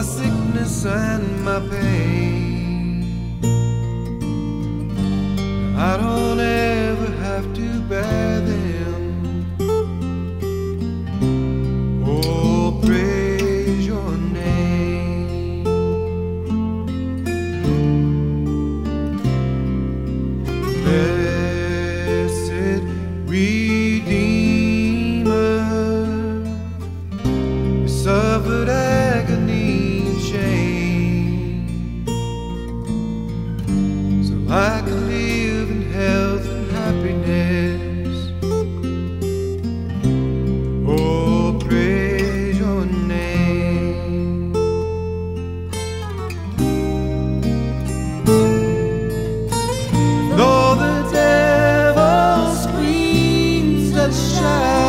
my sickness and my pain. I don't ever have to bear them. Oh, praise your name. Blessed Redeemer, suffered. sunshine.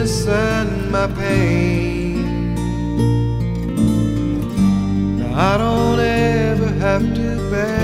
illness and my pain. Now I don't ever have to bear.